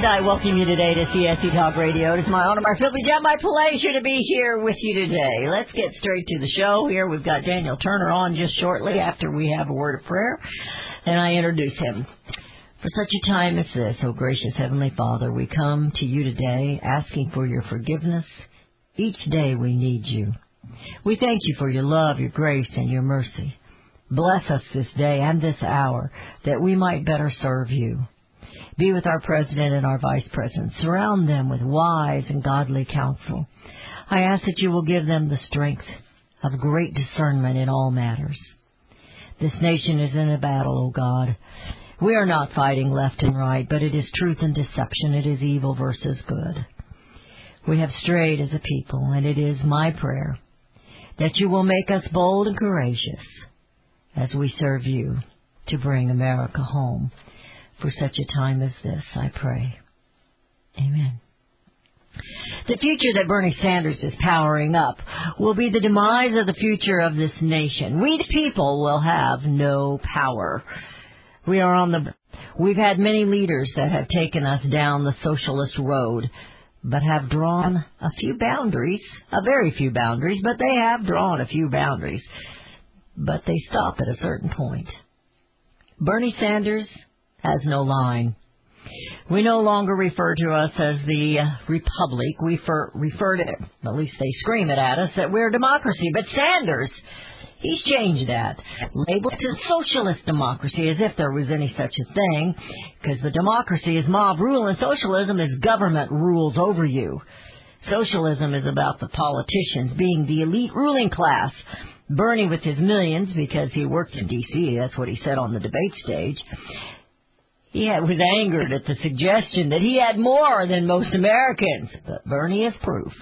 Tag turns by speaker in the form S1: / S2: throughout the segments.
S1: And
S2: I welcome you today to CSC Talk Radio. It is my honor, my privilege, and my pleasure to be here with you today. Let's get straight to the show here. We've got Daniel Turner on just shortly after we have a word of prayer, and I introduce him. For such a time as this, O gracious Heavenly Father, we come to you today asking for your forgiveness. Each day we need you. We thank you for your love, your grace, and your mercy. Bless us this day and this hour that we might better serve you. Be with our president and our vice president. Surround them with wise and godly counsel. I ask that you will give them the strength of great discernment in all matters. This nation is in a battle, O God. We are not fighting left and right, but it is truth and deception. It is evil versus good. We have strayed as a people, and it is my prayer that you will make us bold and courageous as we serve you to bring America home for such a time as this, I pray. Amen. The future that Bernie Sanders is powering up will be the demise of the future of this nation. We the people will have no power. We are on the we've had many leaders that have taken us down the socialist road but have drawn a few boundaries, a very few boundaries, but they have drawn a few boundaries. But they stop at a certain point. Bernie Sanders has no line. We no longer refer to us as the uh, Republic. We fer- refer to, it, at least they scream it at us, that we're a democracy. But Sanders, he's changed that. Labeled to socialist democracy as if there was any such a thing, because the democracy is mob rule and socialism is government rules over you. Socialism is about the politicians being the elite ruling class. Bernie with his millions, because he worked in D.C., that's what he said on the debate stage, he was angered at the suggestion that he had more than most Americans, but Bernie is proof.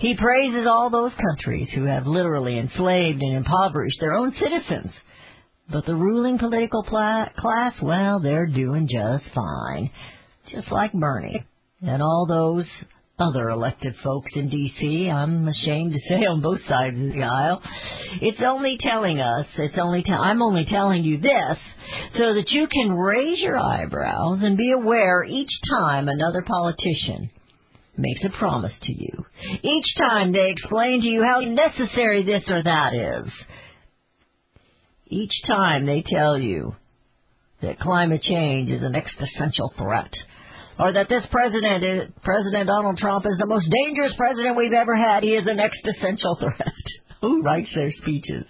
S2: He praises all those countries who have literally enslaved and impoverished their own citizens. But the ruling political class, well, they're doing just fine. Just like Bernie. And all those other elected folks in D.C., I'm ashamed to say on both sides of the aisle. It's only telling us, it's only te- I'm only telling you this so that you can raise your eyebrows and be aware each time another politician makes a promise to you. Each time they explain to you how necessary this or that is. Each time they tell you that climate change is an existential threat or that this president is, President Donald Trump is the most dangerous president we've ever had. He is an existential threat. Who writes their speeches?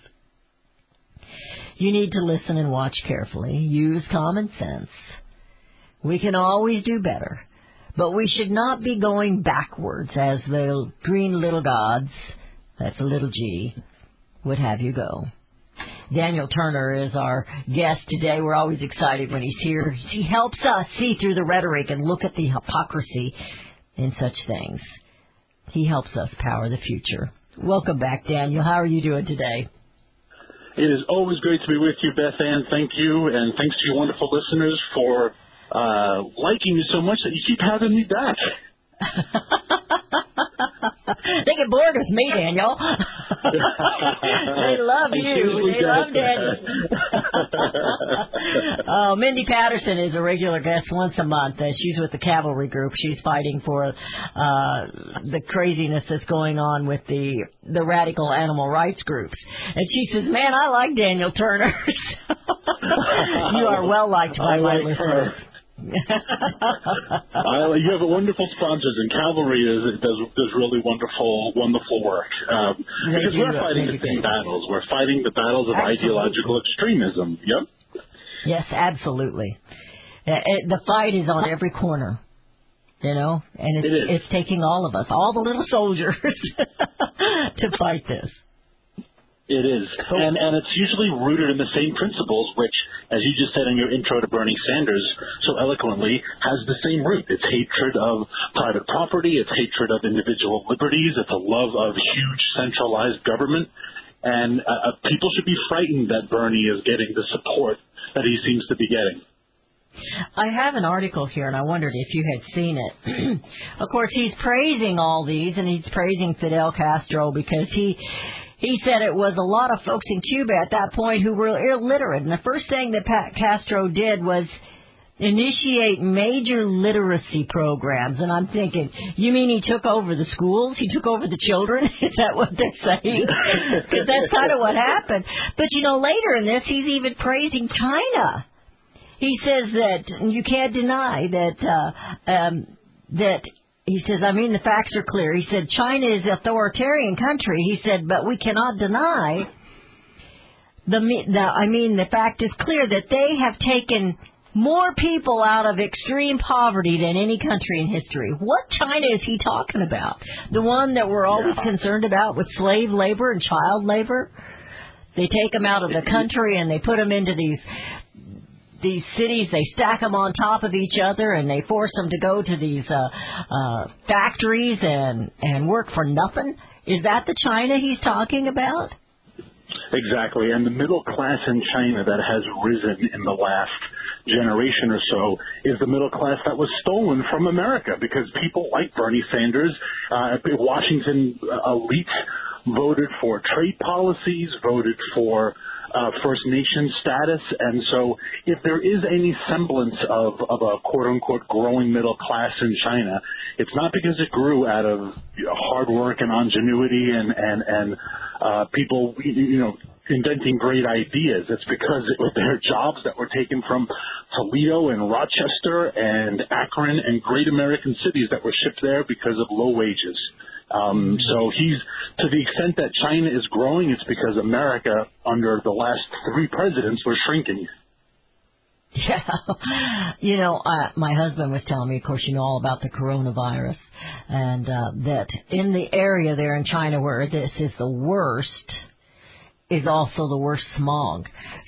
S2: You need to listen and watch carefully. Use common sense. We can always do better. But we should not be going backwards as the green little gods, that's a little g, would have you go. Daniel Turner is our guest today. We're always excited when he's here. He helps us see through the rhetoric and look at the hypocrisy in such things. He helps us power the future. Welcome back, Daniel. How are you doing today?
S3: It is always great to be with you, Beth Ann. Thank you, and thanks to you wonderful listeners for uh, liking me so much that you keep having me back.
S2: They get bored with me, Daniel. they love you. They love Daniel. oh, Mindy Patterson is a regular guest once a month. Uh, she's with the Cavalry Group. She's fighting for uh, the craziness that's going on with the the radical animal rights groups. And she says, "Man, I like Daniel Turner." you are well liked by
S3: I
S2: my
S3: like her. Uh, you have a wonderful sponsors, and Cavalry is, does does really wonderful wonderful work. Um, because we're fighting
S2: they
S3: the same battles. We're fighting the battles of
S2: Absolutely.
S3: ideological extremism. Yep.
S2: Yes, absolutely. Uh, uh, The fight is on every corner, you know, and it's,
S3: It
S2: it's taking all of us, all the little soldiers, to fight this.
S3: It is, and and it's usually rooted in the same principles, which, as you just said in your intro to Bernie Sanders so eloquently, has the same root. It's hatred of private property, it's hatred of individual liberties, it's a love of huge centralized government, and uh, uh, people should be frightened that Bernie is getting the support that he seems to be getting.
S2: I have an article here, and I wondered if you had seen it. of course, he's praising all these, and he's praising Fidel Castro because he he said it was a lot of folks in Cuba at that point who were illiterate, and the first thing that Pat Castro did was initiate major literacy programs. And I'm thinking, you mean he took over the schools? He took over the children? Is that what they're saying? Because that's kind of what happened. But you know, later in this, he's even praising China. He says that you can't deny that uh, um, that he says, I mean, the facts are clear. He said, China is an authoritarian country. He said, but we cannot deny the, the, I mean, the fact is clear that they have taken more people out of extreme poverty than any country in history. What China is he talking about? The one that we're always concerned about with slave labor and child labor? They take them out of the country and they put them into these these cities, they stack them on top of each other, and they force them to go to these uh, uh, factories and and work for nothing. Is that the China he's talking about?
S3: Exactly, and the middle class in China that has risen in the last generation or so is the middle class that was stolen from America because people like Bernie Sanders, uh, Washington elites voted for trade policies, voted for uh, First Nation status. And so if there is any semblance of, of a quote unquote growing middle class in China, it's not because it grew out of hard work and ingenuity and, and, and uh, people, you know, inventing great ideas. It's because it was their jobs that were taken from Toledo and Rochester and Akron and great American cities that were shipped there because of low wages. Um, so he's to the extent that China is growing, it's because America under the last three presidents was shrinking.
S2: Yeah, you know, uh, my husband was telling me, of course, you know all about the coronavirus, and uh, that in the area there in China where this is the worst, is also the worst smog.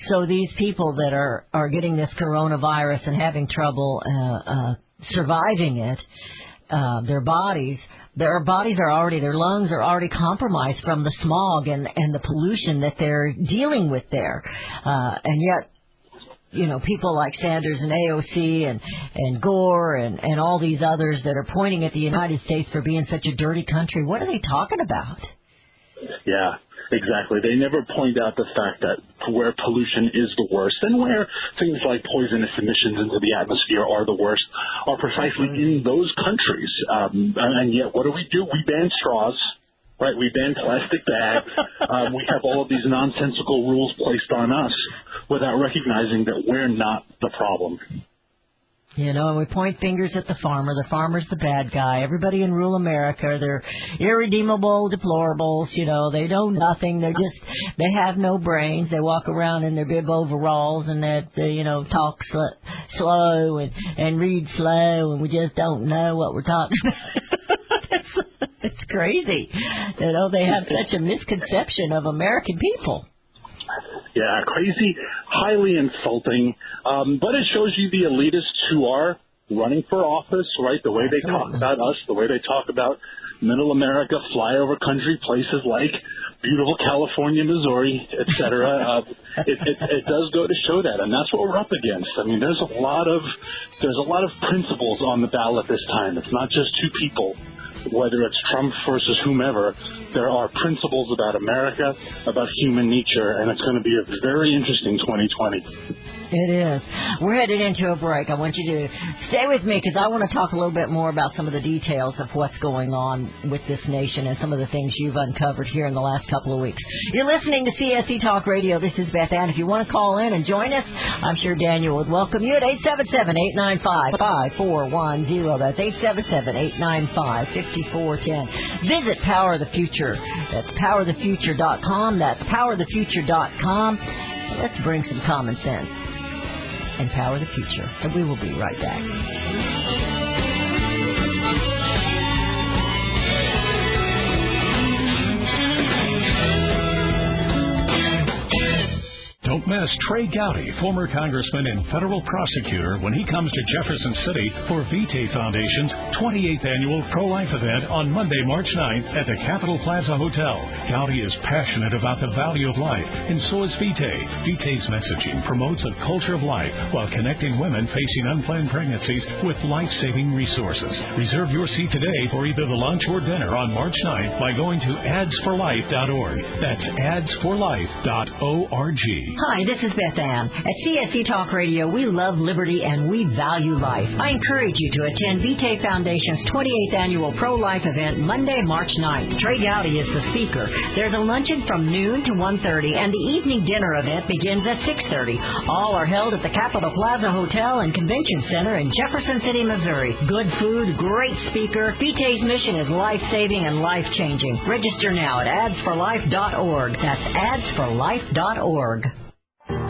S2: So these people that are are getting this coronavirus and having trouble uh, uh, surviving it, uh, their bodies their bodies are already, their lungs are already compromised from the smog and, and the pollution that they're dealing with there. Uh, and yet, you know, people like Sanders and AOC and, and Gore and, and all these others that are pointing at the United States for being such a dirty country, what are they talking about?
S3: Yeah, exactly. They never point out the fact that where pollution is the worst and where things like poisonous emissions into the atmosphere are the worst are precisely in those countries. Um, and yet, what do we do? We ban straws. Right, we ban plastic bags. um, we have all of these nonsensical rules placed on us without recognizing that we're not the problem.
S2: You know, and we point fingers at the farmer. The farmer's the bad guy. Everybody in rural America, they're irredeemable deplorables. You know, they know nothing. They're just, they have no brains. They walk around in their bib overalls and that, they, you know, talk sl- slow and, and read slow and we just don't know what we're talking about. it's crazy. You know, they have such a misconception of American people.
S3: Yeah, crazy, highly insulting. Um, but it shows you the elitists who are running for office, right? The way they talk about us, the way they talk about middle America, flyover country, places like beautiful California, Missouri, et cetera. uh, it, it, it does go to show that, and that's what we're up against. I mean, there's a lot of there's a lot of principles on the ballot this time. It's not just two people whether it's Trump versus whomever, there are principles about America, about human nature, and it's going to be a very interesting 2020.
S2: It is. We're headed into a break. I want you to stay with me because I want to talk a little bit more about some of the details of what's going on with this nation and some of the things you've uncovered here in the last couple of weeks. You're listening to CSC Talk Radio. This is Beth Ann. If you want to call in and join us, I'm sure Daniel would welcome you at 877-895-5410. That's 877-895-5410. Visit Power of the Future. That's powerofthefuture.com. That's powerofthefuture.com. Let's bring some common sense and power the future. And we will be right back.
S4: Don't miss Trey Gowdy, former congressman and federal prosecutor, when he comes to Jefferson City for Vitae Foundation's 28th annual pro-life event on Monday, March 9th at the Capitol Plaza Hotel. Gowdy is passionate about the value of life, and so is Vitae. Vitae's messaging promotes a culture of life while connecting women facing unplanned pregnancies with life-saving resources. Reserve your seat today for either the lunch or dinner on March 9th by going to adsforlife.org. That's adsforlife.org.
S2: Hi, this is Beth Ann. At CSC Talk Radio, we love liberty and we value life. I encourage you to attend Vitae Foundation's 28th annual pro-life event Monday, March 9th. Trey Gowdy is the speaker. There's a luncheon from noon to 1.30 and the evening dinner event begins at 6.30. All are held at the Capitol Plaza Hotel and Convention Center in Jefferson City, Missouri. Good food, great speaker. Vitae's mission is life-saving and life-changing. Register now at adsforlife.org. That's adsforlife.org.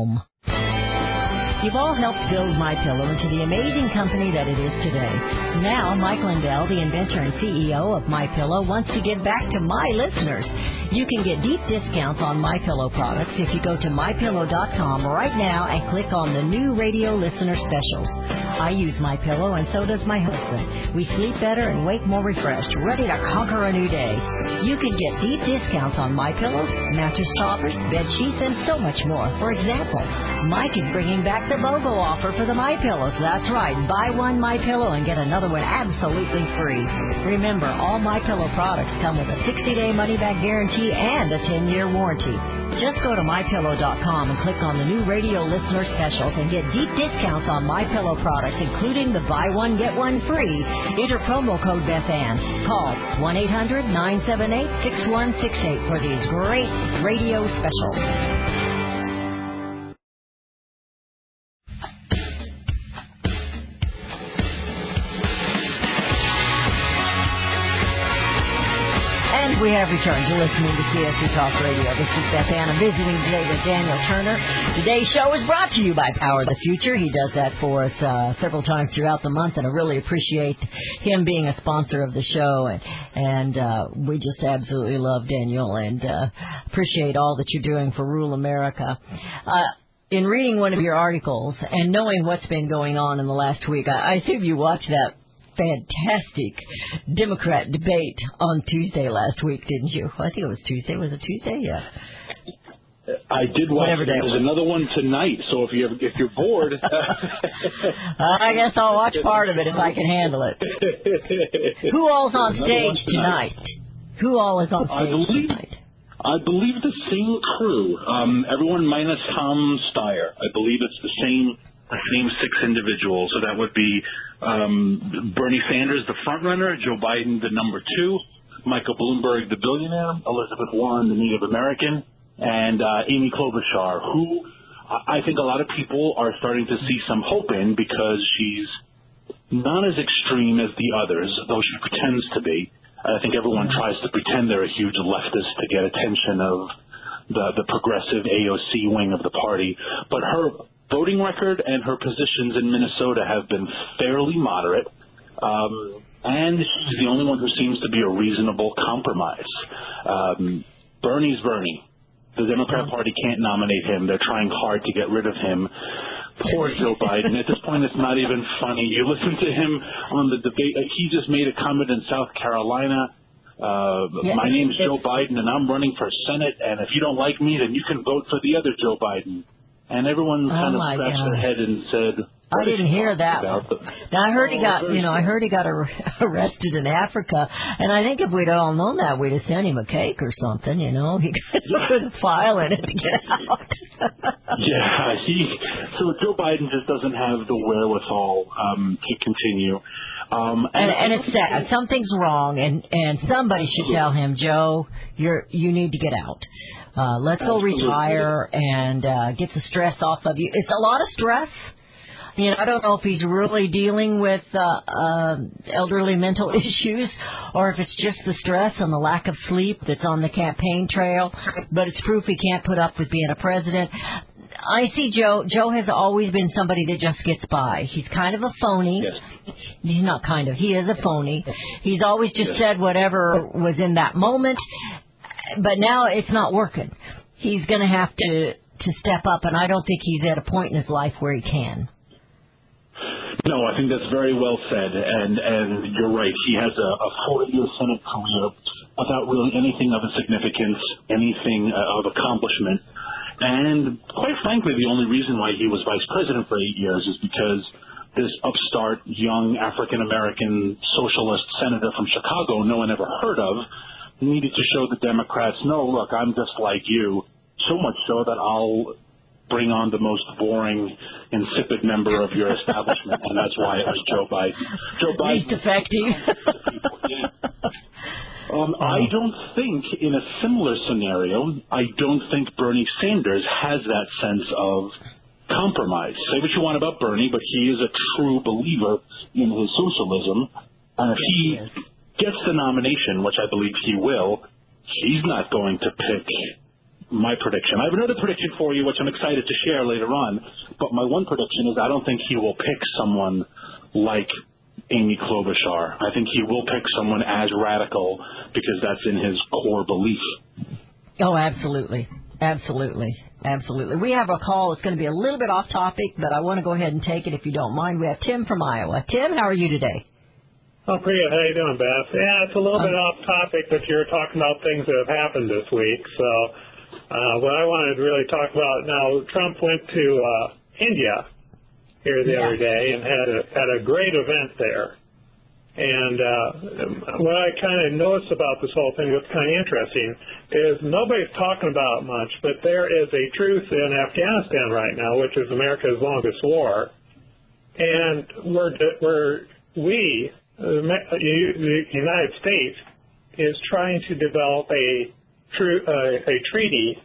S2: home. You've all helped build My Pillow into the amazing company that it is today. Now, Mike Lindell, the inventor and CEO of My Pillow, wants to give back to my listeners. You can get deep discounts on My Pillow products if you go to mypillow.com right now and click on the new radio listener specials. I use My Pillow and so does my husband. We sleep better and wake more refreshed, ready to conquer a new day. You can get deep discounts on My Pillows, mattress toppers, bed sheets, and so much more. For example, Mike is bringing back the BOGO offer for the My Pillows. That's right. Buy one My Pillow and get another one absolutely free. Remember, all My Pillow products come with a 60-day money-back guarantee and a 10-year warranty. Just go to mypillow.com and click on the new radio listener specials and get deep discounts on My Pillow products, including the buy one get one free. Enter promo code BethAnn. Call 1-800-978-6168 for these great radio specials. We have returned to listening to CSC Talk Radio. This is Beth Ann. Visiting today with Daniel Turner. Today's show is brought to you by Power of the Future. He does that for us uh, several times throughout the month, and I really appreciate him being a sponsor of the show. And, and uh, we just absolutely love Daniel and uh, appreciate all that you're doing for Rule America. Uh, in reading one of your articles and knowing what's been going on in the last week, I, I assume you watched that fantastic Democrat debate on Tuesday last week, didn't you? I think it was Tuesday. Was it Tuesday? Yeah.
S3: I did watch.
S2: Whatever
S3: There's
S2: was.
S3: another one tonight. So if you if you're bored,
S2: I guess I'll watch part of it if I can handle it. Who all's on stage tonight? Who all is on
S3: I
S2: stage
S3: believe-
S2: tonight?
S3: I believe the same crew. Um, everyone minus Tom Steyer. I believe it's the same same six individuals. So that would be um, Bernie Sanders, the front runner, Joe Biden, the number two, Michael Bloomberg, the billionaire, Elizabeth Warren, the Native American, and uh, Amy Klobuchar, who I I think a lot of people are starting to see some hope in because she's not as extreme as the others, though she pretends to be. I think everyone tries to pretend they're a huge leftist to get attention of the the progressive AOC wing of the party. But her voting record and her positions in Minnesota have been fairly moderate. Um, and she's the only one who seems to be a reasonable compromise. Um, Bernie's Bernie. The Democrat Party can't nominate him. They're trying hard to get rid of him. Poor Joe Biden. At this point, it's not even funny. You listen to him on the debate. uh, He just made a comment in South Carolina. Uh,
S2: Yeah,
S3: my name's Joe Biden, and I'm running for Senate. And if you don't like me, then you can vote for the other Joe Biden. And everyone
S2: Oh,
S3: kind of scratched their head and said,
S2: I didn't hear that
S3: about?"
S2: one. Now I heard he
S3: Oh,
S2: got, you know, I heard he got ar- arrested in Africa, and I think if we'd all known that, we'd have sent him a cake or something. You know, he could have filed it to get out.
S3: Yeah, he. So Joe Biden just doesn't have the wherewithal um, to continue. Um,
S2: and and it's sad. Something's wrong, and and somebody should tell him, Joe, you're you need to get out. Uh, let's go retire and uh, get the stress off of you. It's a lot of stress. You know, I don't know if he's really dealing with uh, uh, elderly mental issues or if it's just the stress and the lack of sleep that's on the campaign trail. But it's proof he can't put up with being a president. I see Joe. Joe has always been somebody that just gets by. He's kind of a phony.
S3: Yes.
S2: He's not kind of. He is a phony. He's always just said whatever was in that moment, but now it's not working. He's going to have to to step up, and I don't think he's at a point in his life where he can.
S3: No, I think that's very well said, and and you're right. He has a, a four-year Senate career without really anything of a significance, anything uh, of accomplishment, and quite frankly, the only reason why he was vice president for eight years is because this upstart young African American socialist senator from Chicago, no one ever heard of, needed to show the Democrats, no, look, I'm just like you. So much so that I'll bring on the most boring, insipid member of your establishment, and that's why it was Joe Biden. Joe Biden.
S2: Least effective.
S3: Um, I don't think in a similar scenario, I don't think Bernie Sanders has that sense of compromise. Say what you want about Bernie, but he is a true believer in his socialism. And if he gets the nomination, which I believe he will, he's not going to pick my prediction. I have another prediction for you, which I'm excited to share later on. But my one prediction is I don't think he will pick someone like Amy Klobuchar. I think he will pick someone as radical because that's in his core belief.
S2: Oh, absolutely. Absolutely. Absolutely. We have a call. It's going to be a little bit off topic, but I want to go ahead and take it if you don't mind. We have Tim from Iowa. Tim, how are you today?
S5: Oh, pretty good. How you doing, Beth? Yeah, it's a little bit off topic, but you're talking about things that have happened this week. So, uh, what I wanted to really talk about now, Trump went to uh, India here the
S2: Yeah.
S5: other day and had a had a great event there. And uh, what I kind of noticed about this whole thing that's kind of interesting is nobody's talking about it much, but there is a truth in Afghanistan right now, which is America's longest war, and we're we're we the United States is trying to develop a uh, a treaty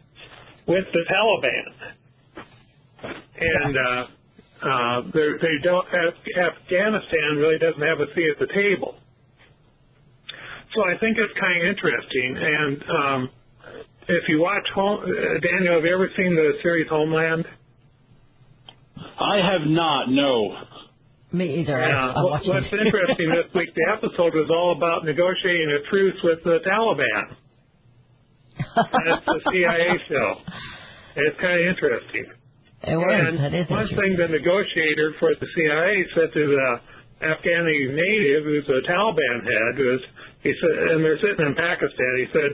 S5: with the Taliban, and uh, uh, they they don't Afghanistan really doesn't have a seat at the table. So I think it's kind of interesting. And um, if you watch Home, Daniel, have you ever seen the series Homeland?
S3: I have not, no.
S2: Me either.
S5: Yeah.
S2: I
S5: What-
S2: watched
S5: What's interesting this week, the episode was all about negotiating a truce with the Taliban. That's the CIA show. It's kind of interesting.
S2: It was.
S5: And
S2: That is
S5: one thing the negotiator for the CIA said to the Afghani native, who's a Taliban head, was he said, and they're sitting in Pakistan. He said,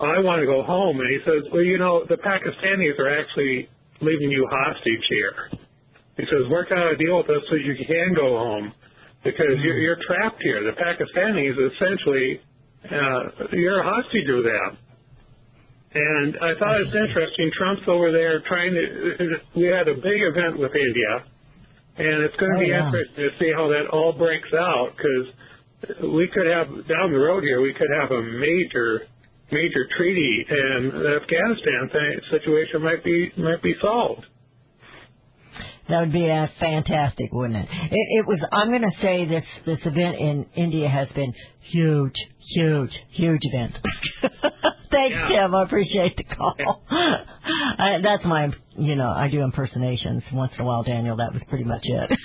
S5: "I want to go home," and he says, "Well, you know, the Pakistanis are actually leaving you hostage here." He says, "Work out a deal with us so you can go home, because you're, you're trapped here. The Pakistanis essentially, uh, you're a hostage to them." And I thought it's interesting. Trump's over there trying to. We had a big event with India, and it's going to
S2: Oh,
S5: be
S2: yeah.
S5: interesting to see how that all breaks out because we could have down the road here. We could have a major, major treaty, and the Afghanistan thing, situation might be might be solved.
S2: That would be uh, fantastic, wouldn't it? It, it was. I'm going to say this this event in India has been huge, huge, huge event. Thanks,
S5: Yeah.
S2: Tim. I appreciate the call. I, that's my, you know, I do impersonations once in a while, Daniel. That was pretty much it.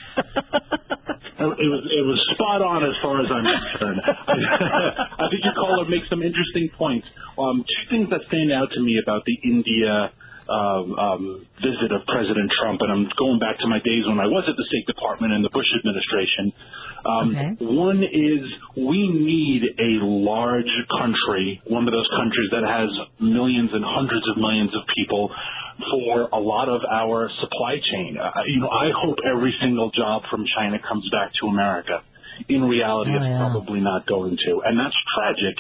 S3: It was it was spot on as far as I'm concerned. I think your caller makes some interesting points. Um, two things that stand out to me about the India uh, um, visit of President Trump, and I'm going back to my days when I was at the State Department in the Bush administration. Um,
S2: Okay.
S3: One is we need a large country, one of those countries that has millions and hundreds of millions of people for a lot of our supply chain. Uh, you know, I hope every single job from China comes back to America. In reality,
S2: Oh,
S3: it's
S2: yeah.
S3: probably not going to, and that's tragic.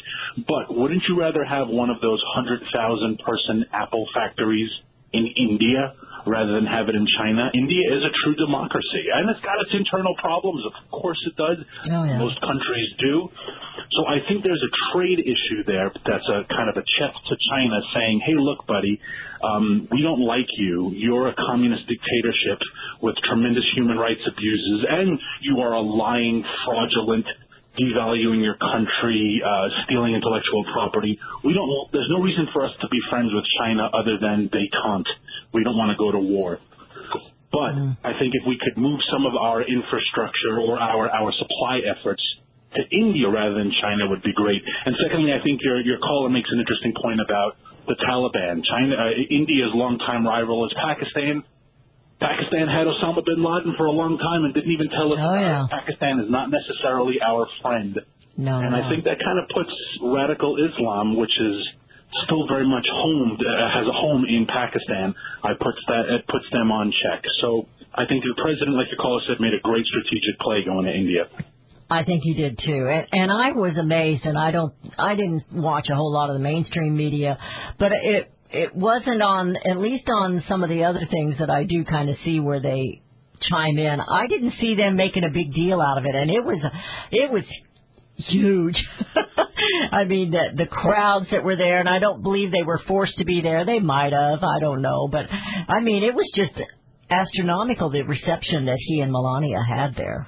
S3: But wouldn't you rather have one of those hundred thousand person Apple factories in India rather than have it in China? India is a true democracy, and it's got its internal problems. Of course, it does.
S2: Oh, yeah.
S3: Most countries do. So I think there's a trade issue there that's a kind of a check to China saying, hey, look, buddy, um, we don't like you. You're a communist dictatorship with tremendous human rights abuses, and you are a lying, fraudulent, devaluing your country, uh, stealing intellectual property. We don't. There's no reason for us to be friends with China other than détente. We don't want to go to war. But I think if we could move some of our infrastructure or our our supply efforts to India rather than China would be great. And secondly, I think your your caller makes an interesting point about the Taliban. China, uh, India's longtime rival is Pakistan. Pakistan had Osama bin Laden for a long time and didn't even tell us.
S2: Oh, yeah.
S3: Pakistan is not necessarily our friend.
S2: No,
S3: And
S2: no.
S3: I think that kind of puts radical Islam, which is still very much home uh, has a home in Pakistan. I puts that it puts them on check. So I think the president, like your caller said, made a great strategic play going to India.
S2: I think he did too, and, and I was amazed. And I don't, I didn't watch a whole lot of the mainstream media, but it it wasn't on at least on some of the other things that I do kind of see where they chime in. I didn't see them making a big deal out of it, and it was it was huge. I mean, the the crowds that were there, and I don't believe they were forced to be there. They might have, I don't know, but I mean, it was just astronomical the reception that he and Melania had there.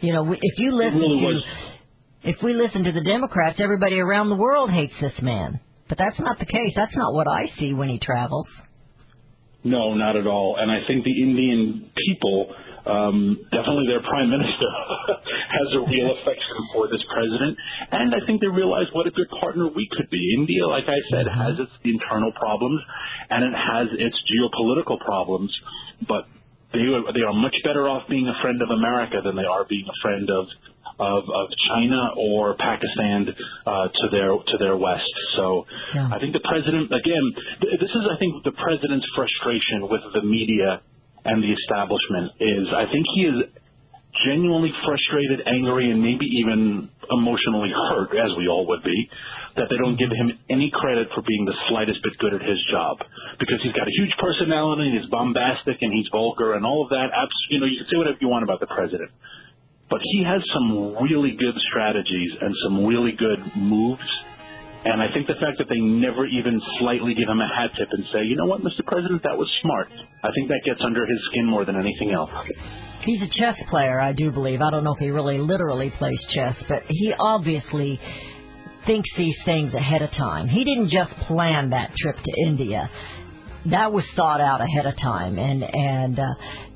S2: You know, if you listen to if we listen to the Democrats, everybody around the world hates this man. But that's not the case. That's not what I see when he travels.
S3: No, not at all. And I think the Indian people, um, definitely their prime minister, has a real affection for this president. And I think they realize what a good partner we could be. India, like I said, has its internal problems and it has its geopolitical problems, but they are, they are much better off being a friend of America than they are being a friend of of, of China or Pakistan uh, to their to their west. So
S2: Yeah.
S3: I think the president again. th- This is I think the president's frustration with the media and the establishment is I think he is genuinely frustrated, angry, and maybe even emotionally hurt, as we all would be, that they don't give him any credit for being the slightest bit good at his job. Because he's got a huge personality, and he's bombastic, and he's vulgar, and all of that. Abs- you know, you can say whatever you want about the president. But he has some really good strategies and some really good moves. And I think the fact that they never even slightly give him a hat tip and say, you know what, Mr. President, that was smart. I think that gets under his skin more than anything else.
S2: He's a chess player, I do believe. I don't know if he really literally plays chess, but he obviously thinks these things ahead of time. He didn't just plan that trip to India. That was thought out ahead of time, and and uh,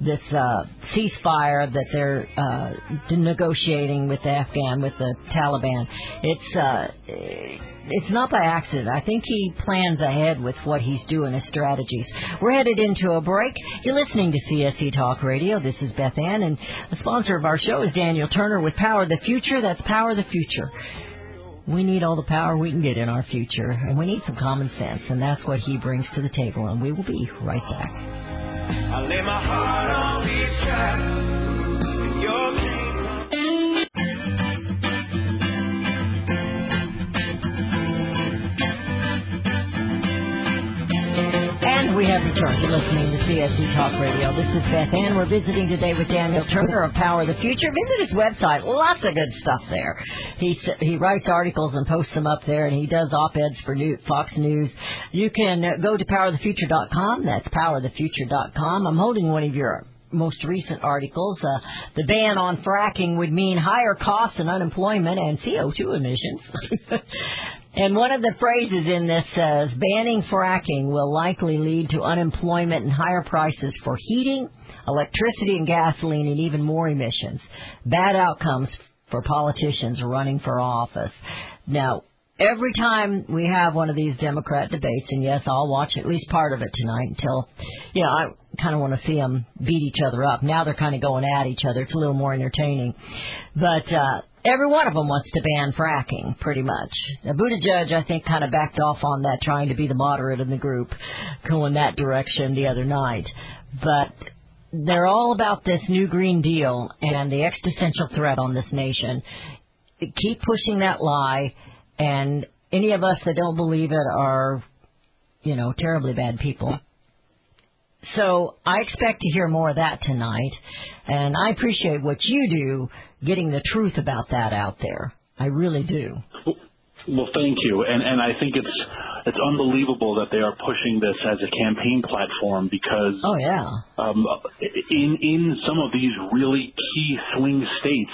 S2: this uh, ceasefire that they're uh, negotiating with the Afghan with the Taliban, it's uh, it's not by accident. I think he plans ahead with what he's doing, his strategies. We're headed into a break. You're listening to CSC Talk Radio. This is Beth Ann, and the sponsor of our show is Daniel Turner with Power the Future. That's Power the Future. We need all the power we can get in our future, and we need some common sense, and that's what he brings to the table, and we will be right back. Have. You're listening to CSC Talk Radio. This is Beth Ann. We're visiting today with Daniel Turner of Power of the Future. Visit his website. Lots of good stuff there. He he writes articles and posts them up there, and he does op-eds for New, Fox News. You can uh, go to powerofthefuture.com. That's powerofthefuture.com. I'm holding one of your most recent articles. Uh, the ban on fracking would mean higher costs and unemployment and CO2 emissions. and one of the phrases in this says banning fracking will likely lead to unemployment and higher prices for heating, electricity and gasoline and even more emissions. Bad outcomes for politicians running for office. Now, every time we have one of these Democrat debates, and yes, I'll watch at least part of it tonight until, you know, I kind of want to see them beat each other up. Now they're kind of going at each other. It's a little more entertaining. But, uh, every one of them wants to ban fracking, pretty much. Now, Buttigieg, I think, kind of backed off on that, trying to be the moderate in the group, going that direction the other night. But they're all about this new Green Deal and the existential threat on this nation. Keep pushing that lie, and any of us that don't believe it are, you know, terribly bad people. So I expect to hear more of that tonight, and I appreciate what you do getting the truth about that out there. I really do.
S3: Well, thank you, and and I think it's it's unbelievable that they are pushing this as a campaign platform because
S2: Oh yeah.
S3: um, in in some of these really key swing states,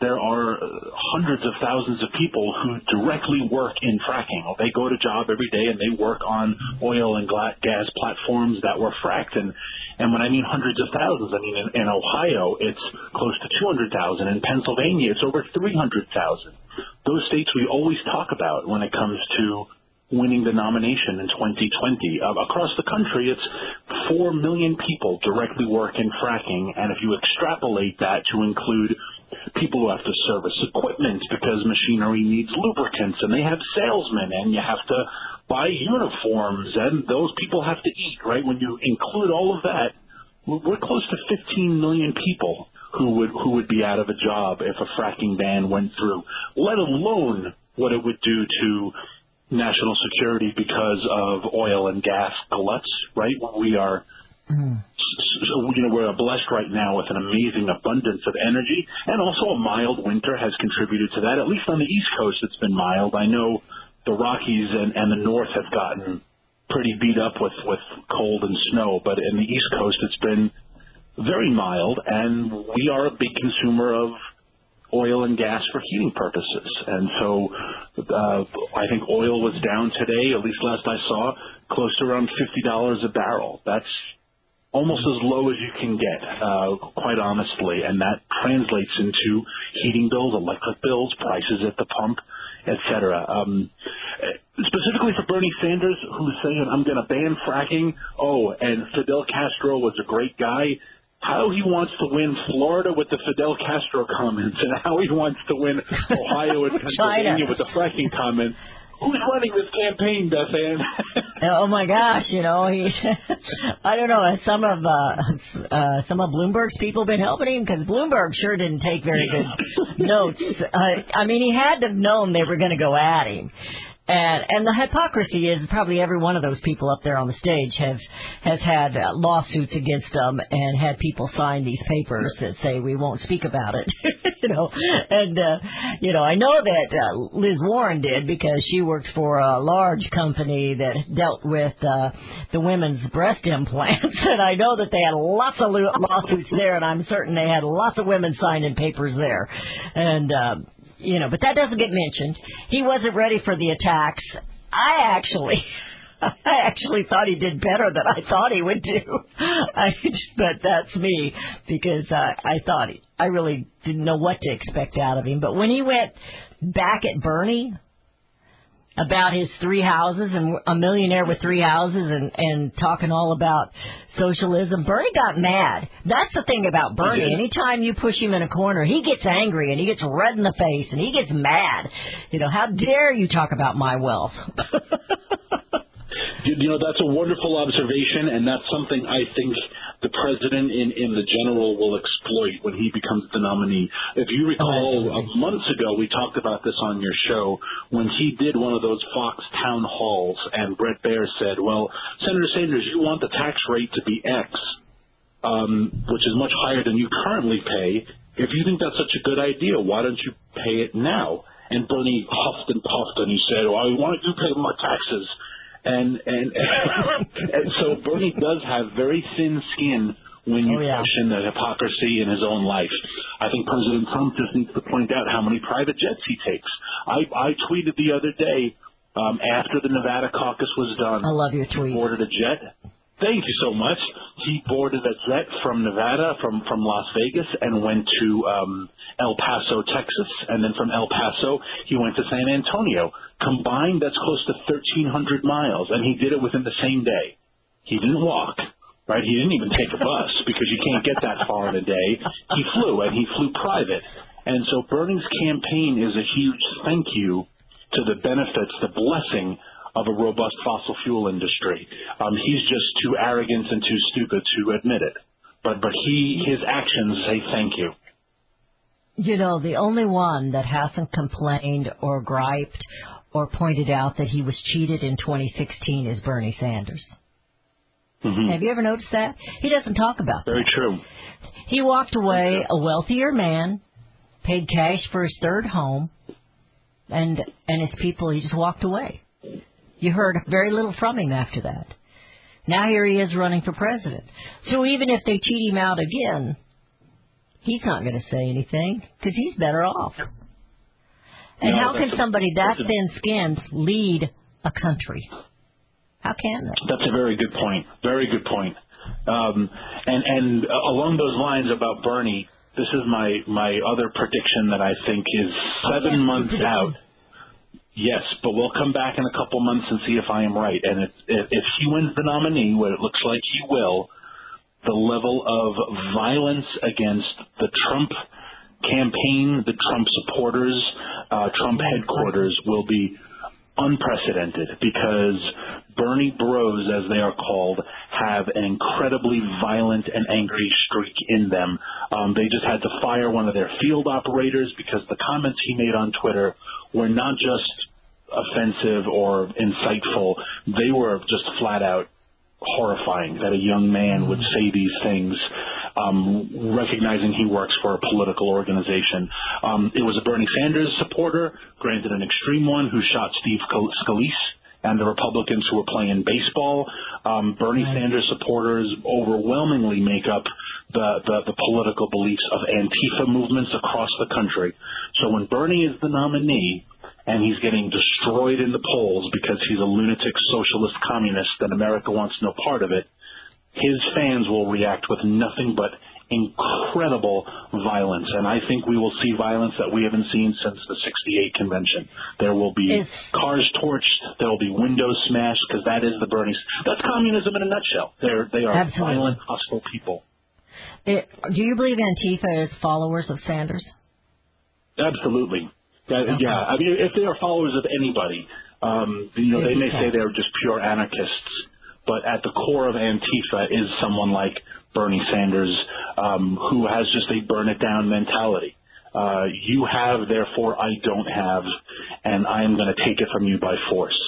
S3: there are uh, hundreds of thousands of people who directly work in fracking. They go to job every day and they work on oil and gas platforms that were fracked. And and when I mean hundreds of thousands, I mean in, in Ohio it's close to 200,000. In Pennsylvania, it's over 300,000. Those states we always talk about when it comes to winning the nomination in 2020. Uh, across the country, it's 4 million people directly work in fracking, and if you extrapolate that to include people who have to service equipment because machinery needs lubricants, and they have salesmen, and you have to buy uniforms, and those people have to eat, right? When you include all of that, we're close to 15 million people who would who would be out of a job if a fracking ban went through. Let alone what it would do to national security because of oil and gas gluts, right? We are, so, you know, we're blessed right now with an amazing abundance of energy, and also a mild winter has contributed to that. At least on the East Coast, it's been mild. I know the Rockies and, and the North have gotten pretty beat up with with cold and snow, but in the East Coast, it's been very mild, and we are a big consumer of oil and gas for heating purposes. And so uh, I think oil was down today, at least last I saw, close to around $50 a barrel. That's almost as low as you can get, uh, quite honestly, and that translates into heating bills, electric bills, prices at the pump, et cetera. Um, specifically for Bernie Sanders, who's saying, I'm going to ban fracking. Oh, and Fidel Castro was a great guy how he wants to win Florida with the Fidel Castro comments and how he wants to win Ohio and Pennsylvania with the fracking comments. Who's running this campaign, Beth Ann?
S2: Oh my gosh, you know he. I don't know. Has some of uh, uh, some of Bloomberg's people been helping him? Because Bloomberg sure didn't take very good notes. Uh, I mean, he had to have known they were going to go at him. And and the hypocrisy is probably every one of those people up there on the stage have has had uh, lawsuits against them and had people sign these papers that say we won't speak about it. you know, and uh, you know I know that uh, Liz Warren did because she worked for a large company that dealt with uh, the women's breast implants, and I know that they had lots of lawsuits there, and I'm certain they had lots of women signing papers there, and. Uh, you know, but that doesn't get mentioned. He wasn't ready for the attacks. I actually, I actually thought he did better than I thought he would do. I, but that's me because uh, I thought he, I really didn't know what to expect out of him. But when he went back at Bernie about his three houses and a millionaire with three houses and and talking all about socialism. Bernie got mad. That's the thing about Bernie. Anytime you push him in a corner, he gets angry and he gets red in the face and he gets mad. You know, how dare you talk about my wealth?
S3: You, you know, that's a wonderful observation, and that's something I think the president in, in the general will exploit when he becomes the nominee. If you recall,
S2: Oh,
S3: months ago, we talked about this on your show when he did one of those Fox town halls, and Bret Baier said, well, Senator Sanders, you want the tax rate to be X, um, which is much higher than you currently pay. If you think that's such a good idea, why don't you pay it now? And Bernie huffed and puffed, and he said, well, I want you to pay my taxes and and and so Bernie does have very thin skin when you
S2: Oh, yeah.
S3: question the hypocrisy in his own life. I think President Trump just needs to point out how many private jets he takes. I I tweeted the other day um, after the Nevada caucus was done.
S2: I love your tweet.
S3: Ordered a jet. Thank you so much. he boarded a jet from Nevada, from from Las Vegas, and went to um, El Paso, Texas, and then from El Paso he went to San Antonio. Combined, that's close to 1,300 miles, and he did it within the same day. He didn't walk, right? He didn't even take a bus because you can't get that far in a day. He flew, and he flew private. And so Bernie's campaign is a huge thank you to the benefits, the blessing of a robust fossil fuel industry. Um, he's just too arrogant and too stupid to admit it. But but he his actions say thank you.
S2: You know, the only one that hasn't complained or griped or pointed out that he was cheated in 2016 is Bernie Sanders.
S3: hmm
S2: Have you ever noticed that? He doesn't talk about that.
S3: Very true.
S2: He walked away a wealthier man, paid cash for his third home, and and his people. He just walked away. You heard very little from him after that. Now here he is running for president. So even if they cheat him out again, he's not going to say anything because he's better off. And
S3: No,
S2: how can somebody that
S3: that's a-
S2: thin-skinned lead a country? How can they?
S3: That's a very good point. Very good point. Um, and and uh, along those lines about Bernie, this is my my other prediction that I think is seven
S2: Yes,
S3: months out. Yes, but we'll come back in a couple months and see if I am right. And if if, he wins the nominee, what it looks like he will, the level of violence against the Trump campaign, the Trump supporters, uh, Trump headquarters will be unprecedented because Bernie Bros, as they are called, have an incredibly violent and angry streak in them. Um, they just had to fire one of their field operators because the comments he made on Twitter were not just offensive or insightful, they were just flat out horrifying that a young man would say these things, um, recognizing he works for a political organization. Um, it was a Bernie Sanders supporter, granted an extreme one, who shot Steve Scalise and the Republicans who were playing baseball. Um, Bernie Sanders supporters overwhelmingly make up the, the, the political beliefs of Antifa movements across the country. So when Bernie is the nominee, and he's getting destroyed in the polls because he's a lunatic socialist communist and America wants no part of it, his fans will react with nothing but incredible violence. And I think we will see violence that we haven't seen since the 68 convention. There will be
S2: Is-
S3: cars torched, there will be windows smashed because that is the Bernie. That's communism in a nutshell. They're, they are
S2: Absolutely.
S3: violent, hostile people.
S2: It, do you believe Antifa is followers of Sanders?
S3: Absolutely. That, Yeah, I mean, if they are followers of anybody, um, you know, they may say they're just pure anarchists, but at the core of Antifa is someone like Bernie Sanders, um, who has just a burn it down mentality. Uh, you have, therefore I don't have, and I am going to take it from you by force.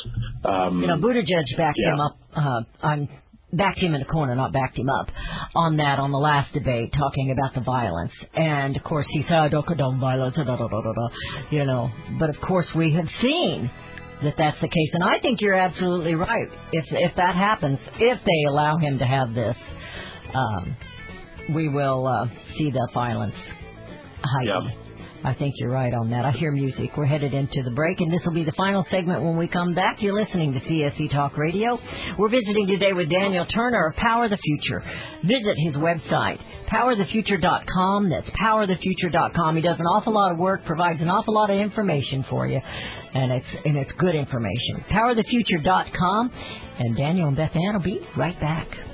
S3: Um,
S2: You know, Buttigieg backed
S3: Yeah.
S2: him up uh, on backed him in the corner, not backed him up on that on the last debate, talking about the violence. And of course, he said, "I don't condone violence," da, da, da, da, da, you know. But of course, we have seen that that's the case, and I think you're absolutely right. If if that happens, if they allow him to have this, um, we will uh, see the violence heighten. I think you're right on that. I hear music. We're headed into the break, and this will be the final segment when we come back. You're listening to CSC Talk Radio. We're visiting today with Daniel Turner of Power the Future. Visit his website, powerthefuture.com. That's powerthefuture.com. He does an awful lot of work, provides an awful lot of information for you, and it's and it's good information. Powerthefuture.com, and Daniel and Beth Ann will be right back.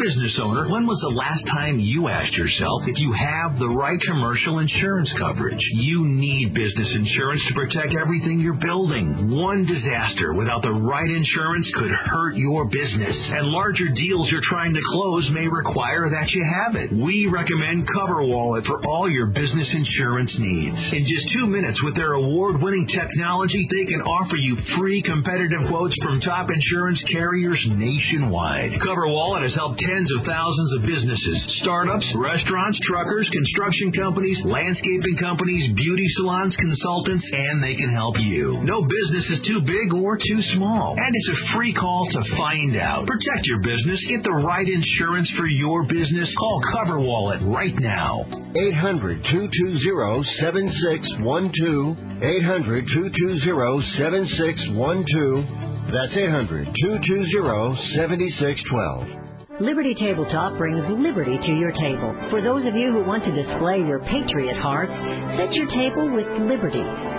S6: Business owner, when was the last time you asked yourself if you have the right commercial insurance coverage? You need business insurance to protect everything you're building. One disaster without the right insurance could hurt your business, and larger deals you're trying to close may require that you have it. We recommend CoverWallet for all your business insurance needs. In just two minutes with their award-winning technology, they can offer you free competitive quotes from top insurance carriers nationwide. CoverWallet has helped help tens of thousands of businesses, startups, restaurants, truckers, construction companies, landscaping companies, beauty salons, consultants, and they can help you. No business is too big or too small. And it's a free call to find out. Protect your business. Get the right insurance for your business. Call Cover Wallet right now.
S7: 800 220 7612. 800 220 7612. That's 800 220 7612.
S2: Liberty Tabletop brings liberty to your table. For those of you who want to display your patriot heart, set your table with liberty.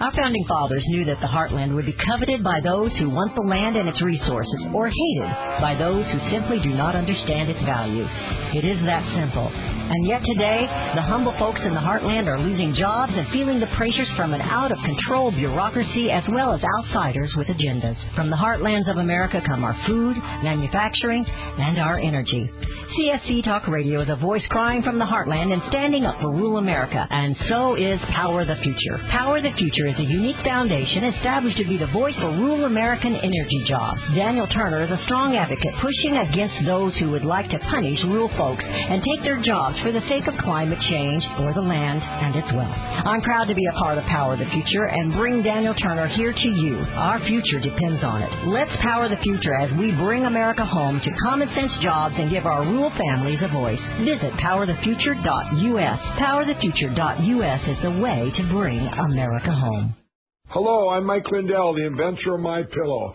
S2: Our founding fathers knew that the heartland would be coveted by those who want the land and its resources, or hated by those who simply do not understand its value. It is that simple. And yet today, the humble folks in the heartland are losing jobs and feeling the pressures from an out of control bureaucracy as well as outsiders with agendas. From the heartlands of America come our food, manufacturing, and our energy. CSC Talk Radio is a voice crying from the heartland and standing up for rural America, and so is Power the Future. Power the Future is a unique foundation established to be the voice for rural American energy jobs. Daniel Turner is a strong advocate pushing against those who would like to punish rural folks and take their jobs for the sake of climate change or the land and its wealth. I'm proud to be a part of Power the Future and bring Daniel Turner here to you. Our future depends on it. Let's power the future as we bring America home to common sense jobs and give our rural families a voice. Visit powerthefuture.us. Powerthefuture.us is the way to bring America home.
S8: Hello, I'm Mike Lindell, the inventor of My Pillow.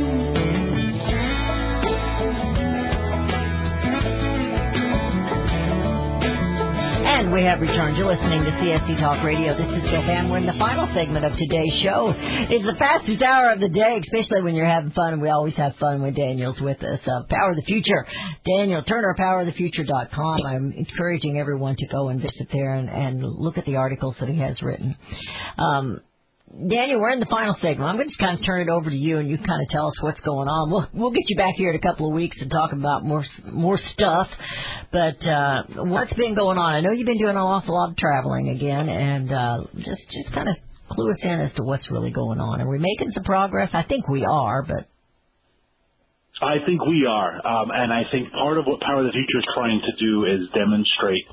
S2: We have returned. You're listening to CSC Talk Radio. This is Beth Ann. We're in the final segment of today's show. It's the fastest hour of the day, especially when you're having fun. We always have fun when Daniel's with us. Uh, Power of the Future. Daniel Turner, powerofthefuture.com. I'm encouraging everyone to go and visit there and, and look at the articles that he has written. Um, Daniel, we're in the final segment. I'm going to just kind of turn it over to you, and you kind of tell us what's going on. We'll we'll get you back here in a couple of weeks and talk about more more stuff. But uh, what's been going on? I know you've been doing an awful lot of traveling again, and uh, just just kind of clue us in as to what's really going on. Are we making some progress? I think we are, but
S3: I think we are, um, and I think part of what Power of the Future is trying to do is demonstrate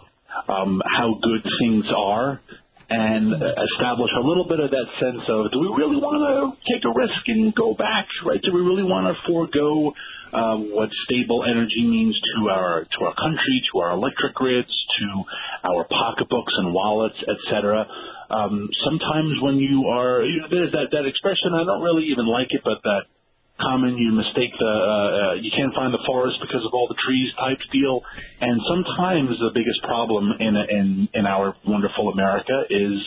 S3: um, how good things are and establish a little bit of that sense of do we really want to take a risk and go back, right? Do we really want to forego um, what stable energy means to our to our country, to our electric grids, to our pocketbooks and wallets, et cetera? Um, sometimes when you are, you know, there's that that expression I don't really even like it, but that common you mistake the uh, uh, you can't find the forest because of all the trees type deal and sometimes the biggest problem in in in our wonderful america is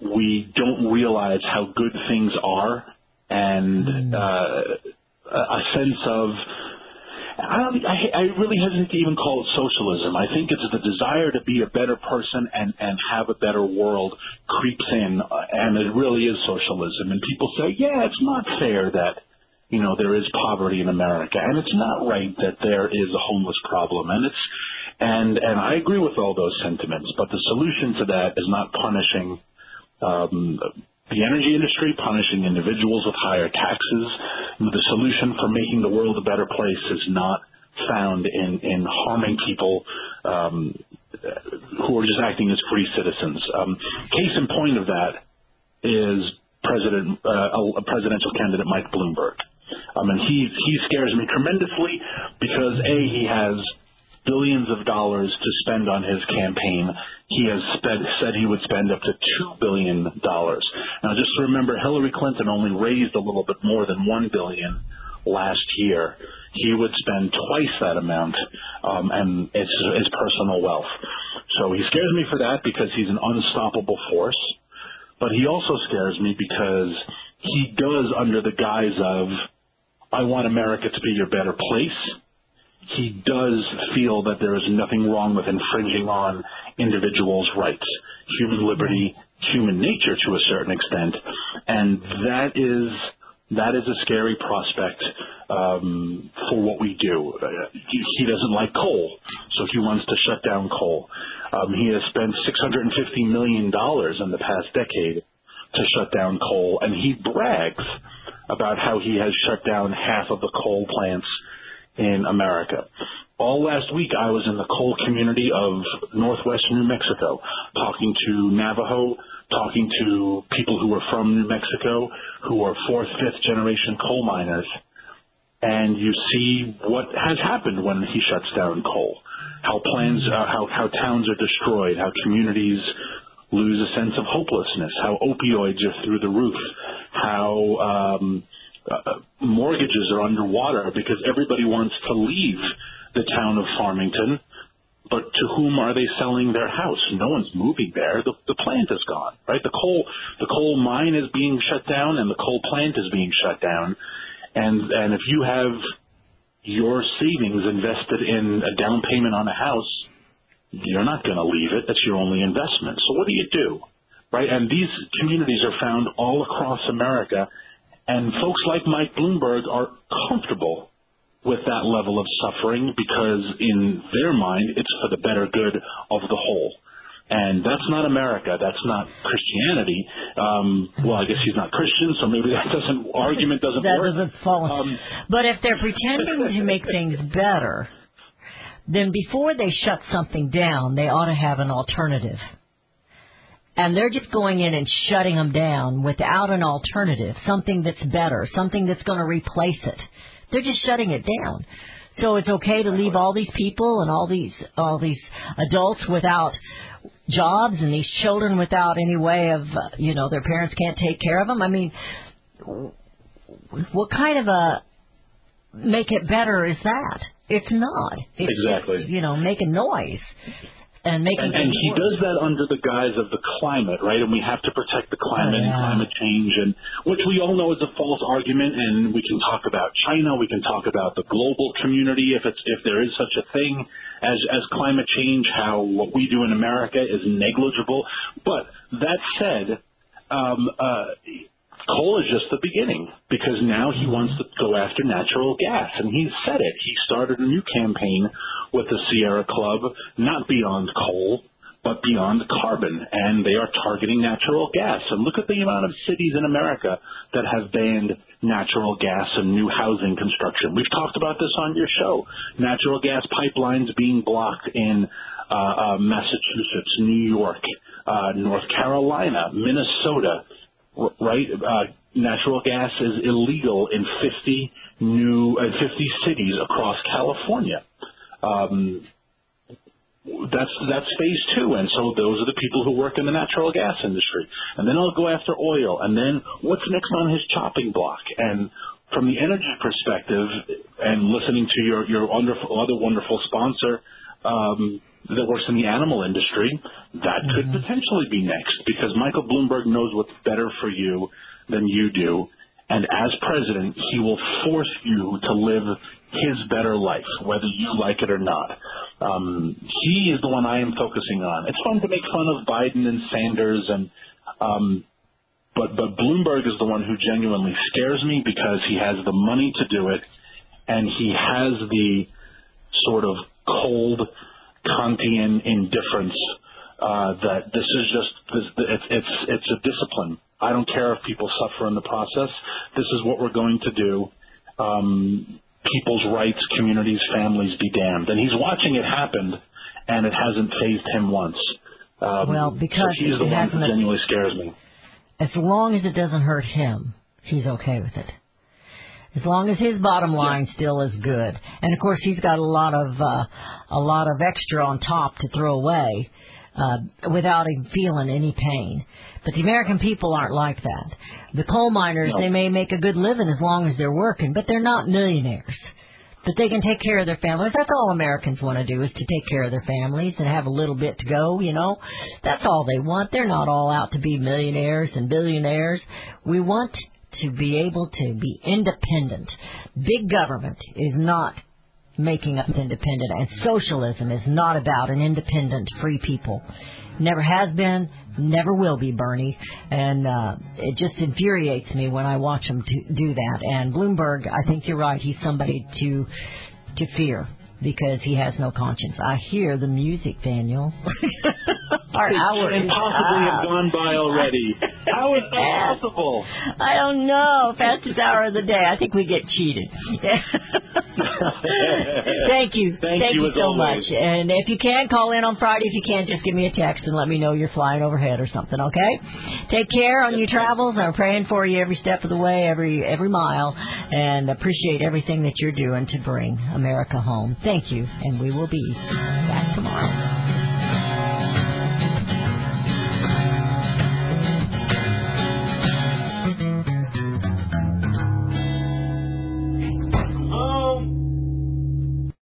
S3: we don't realize how good things are and uh, a sense of I don't. I, I really hesitate to even call it socialism. I think it's the desire to be a better person and and have a better world creeps in, uh, and it really is socialism. And people say, yeah, it's not fair that you know there is poverty in America, and it's not right that there is a homeless problem, and it's and and I agree with all those sentiments. But the solution to that is not punishing. Um, the energy industry punishing individuals with higher taxes. The solution for making the world a better place is not found in, in harming people um, who are just acting as free citizens. Um, case in point of that is President uh, a presidential candidate Mike Bloomberg. Um, and he he scares me tremendously because a he has billions of dollars to spend on his campaign. He has spent, said he would spend up to two billion dollars. Now, just remember, Hillary Clinton only raised a little bit more than one billion last year. He would spend twice that amount, um, and it's his personal wealth. So he scares me for that because he's an unstoppable force. But he also scares me because he does under the guise of, I want America to be your better place he does feel that there is nothing wrong with infringing on individuals' rights, human liberty, human nature to a certain extent, and that is that is a scary prospect um, for what we do. He, he doesn't like coal, so he wants to shut down coal. Um, he has spent 650 million dollars in the past decade to shut down coal, and he brags about how he has shut down half of the coal plants in America. All last week, I was in the coal community of northwest New Mexico, talking to Navajo, talking to people who are from New Mexico, who are fourth, fifth generation coal miners, and you see what has happened when he shuts down coal. How plans, uh, how how towns are destroyed, how communities lose a sense of hopelessness, how opioids are through the roof, how um, uh, mortgages are underwater because everybody wants to leave the town of Farmington. But to whom are they selling their house? No one's moving there. The, the plant is gone, right? The coal, the coal mine is being shut down, and the coal plant is being shut down. And and if you have your savings invested in a down payment on a house, you're not going to leave it. That's your only investment. So what do you do, right? And these communities are found all across America, and folks like Mike Bloomberg are comfortable with that level of suffering because in their mind it's for the better good of the whole. And that's not America. That's not Christianity. Um, well, I guess he's not Christian, so maybe that doesn't argument doesn't
S2: that
S3: work.
S2: doesn't fall.
S3: Um,
S2: but if they're pretending to make things better, then before they shut something down, they ought to have an alternative. And they're just going in and shutting them down without an alternative, something that's better, something that's going to replace it. They're just shutting it down. So it's okay to leave all these people and all these all these adults without jobs and these children without any way of uh, you know their parents can't take care of them. I mean, what kind of a make it better is that? It's not. It's
S3: Exactly.
S2: Just, you know, making noise and making.
S3: and, and he does that under the guise of the climate, right? And we have to protect the climate
S2: Oh,
S3: and climate change, and which we all know is a false argument. And we can talk about China, we can talk about the global community, if it's if there is such a thing as as climate change, how what we do in America is negligible. But that said, um, uh, coal is just the beginning because now he wants to go after natural gas, and he said it. He started a new campaign with the Sierra Club, not beyond coal, but beyond carbon, and they are targeting natural gas. And look at the amount of cities in America that have banned natural gas and new housing construction. We've talked about this on your show. Natural gas pipelines being blocked in uh, uh, Massachusetts, New York, uh, North Carolina, Minnesota, right? Uh, natural gas is illegal in 50 new, uh, 50 cities across California. Um, that's that's phase two, and so those are the people who work in the natural gas industry, and then I'll go after oil, and then what's next on his chopping block, and from the energy perspective, and listening to your your wonderful other wonderful sponsor um, that works in the animal industry, that could potentially be next because Michael Bloomberg knows what's better for you than you do. And as president, he will force you to live his better life, whether you like it or not. Um, he is the one I am focusing on. It's fun to make fun of Biden and Sanders, and um, but but Bloomberg is the one who genuinely scares me because he has the money to do it, and he has the sort of cold Kantian indifference uh, that this is just this, it's it's it's a discipline. I don't care if people suffer in the process. This is what we're going to do. Um, people's rights, communities, families be damned. And he's watching it happen, and it hasn't fazed him once. Um,
S2: Well, because
S3: so he's the one
S2: hasn't-
S3: genuinely scares me.
S2: As long as it doesn't hurt him, he's okay with it. As long as his bottom line still is good, and of course he's got a lot of uh, a lot of extra on top to throw away uh, without him feeling any pain. But the American people aren't like that. The coal miners
S3: No.
S2: they may make a good living as long as they're working, but they're not millionaires. That they can take care of their families. That's all Americans want to do is to take care of their families and have a little bit to go, you know. That's all they want. They're not all out to be millionaires and billionaires. We want to be able to be independent. Big government is not making us independent and socialism is not about an independent free people. Never has been, never will be, Bernie. And uh, it just infuriates me when I watch him do that. And Bloomberg, I think you're right. He's somebody to to fear because he has no conscience. I hear the music, Daniel. Our hour is
S3: possibly
S2: up.
S3: have ah. gone by already. How is that possible?
S2: I don't know. Fastest hour of the day. I think we get cheated. Thank you.
S3: Thank you
S2: you so
S3: always.
S2: much. And if you can, call in on Friday. If you can't, just give me a text and let me know you're flying overhead or something, okay? Take care on your travels. I'm praying for you every step of the way, every every mile, and appreciate everything that you're doing to bring America home. Thank you, and we will be back tomorrow.